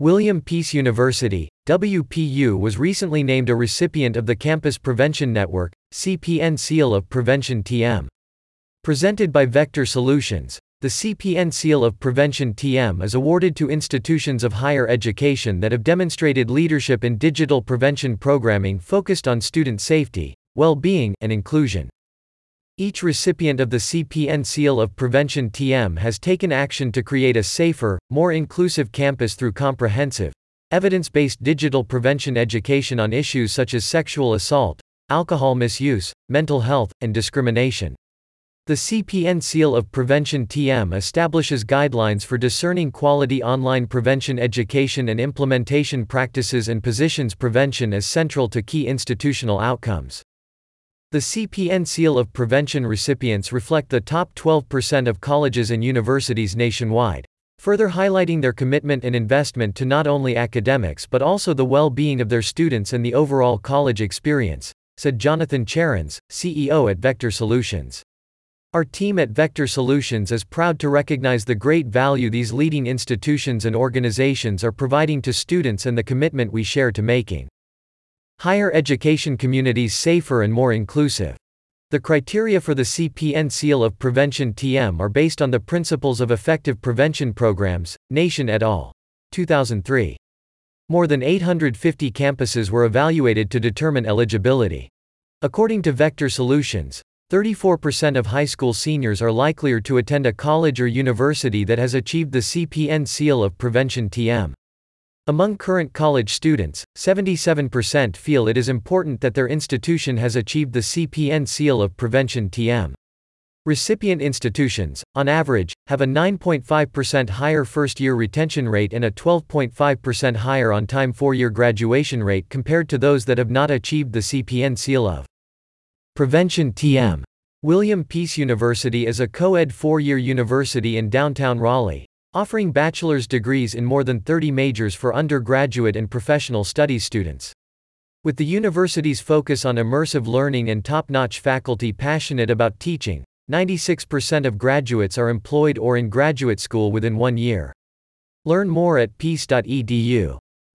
William Peace University, WPU was recently named a recipient of the Campus Prevention Network, CPN Seal of Prevention TM. Presented by Vector Solutions, the CPN Seal of Prevention TM is awarded to institutions of higher education that have demonstrated leadership in digital prevention programming focused on student safety, well-being, and inclusion. Each recipient of the CPN Seal of Prevention TM has taken action to create a safer, more inclusive campus through comprehensive, evidence-based digital prevention education on issues such as sexual assault, alcohol misuse, mental health, and discrimination. The CPN Seal of Prevention TM establishes guidelines for discerning quality online prevention education and implementation practices and positions prevention as central to key institutional outcomes. The CPN Seal of Prevention recipients reflect the top 12% of colleges and universities nationwide, further highlighting their commitment and investment to not only academics but also the well being of their students and the overall college experience, said Jonathan Cherins, CEO at Vector Solutions. Our team at Vector Solutions is proud to recognize the great value these leading institutions and organizations are providing to students and the commitment we share to making higher education communities safer and more inclusive. The criteria for the CPN Seal of Prevention TM are based on the Principles of Effective Prevention Programs, Nation et al. 2003. More than 850 campuses were evaluated to determine eligibility. According to Vector Solutions, 34% of high school seniors are likelier to attend a college or university that has achieved the CPN Seal of Prevention TM. Among current college students, 77% feel it is important that their institution has achieved the CPN seal of Prevention TM. Recipient institutions, on average, have a 9.5% higher first year retention rate and a 12.5% higher on time four year graduation rate compared to those that have not achieved the CPN seal of Prevention TM. William Peace University is a co ed four year university in downtown Raleigh, offering bachelor's degrees in more than 30 majors for undergraduate and professional studies students. With the university's focus on immersive learning and top notch faculty passionate about teaching, 96% of graduates are employed or in graduate school within one year. Learn more at peace.edu.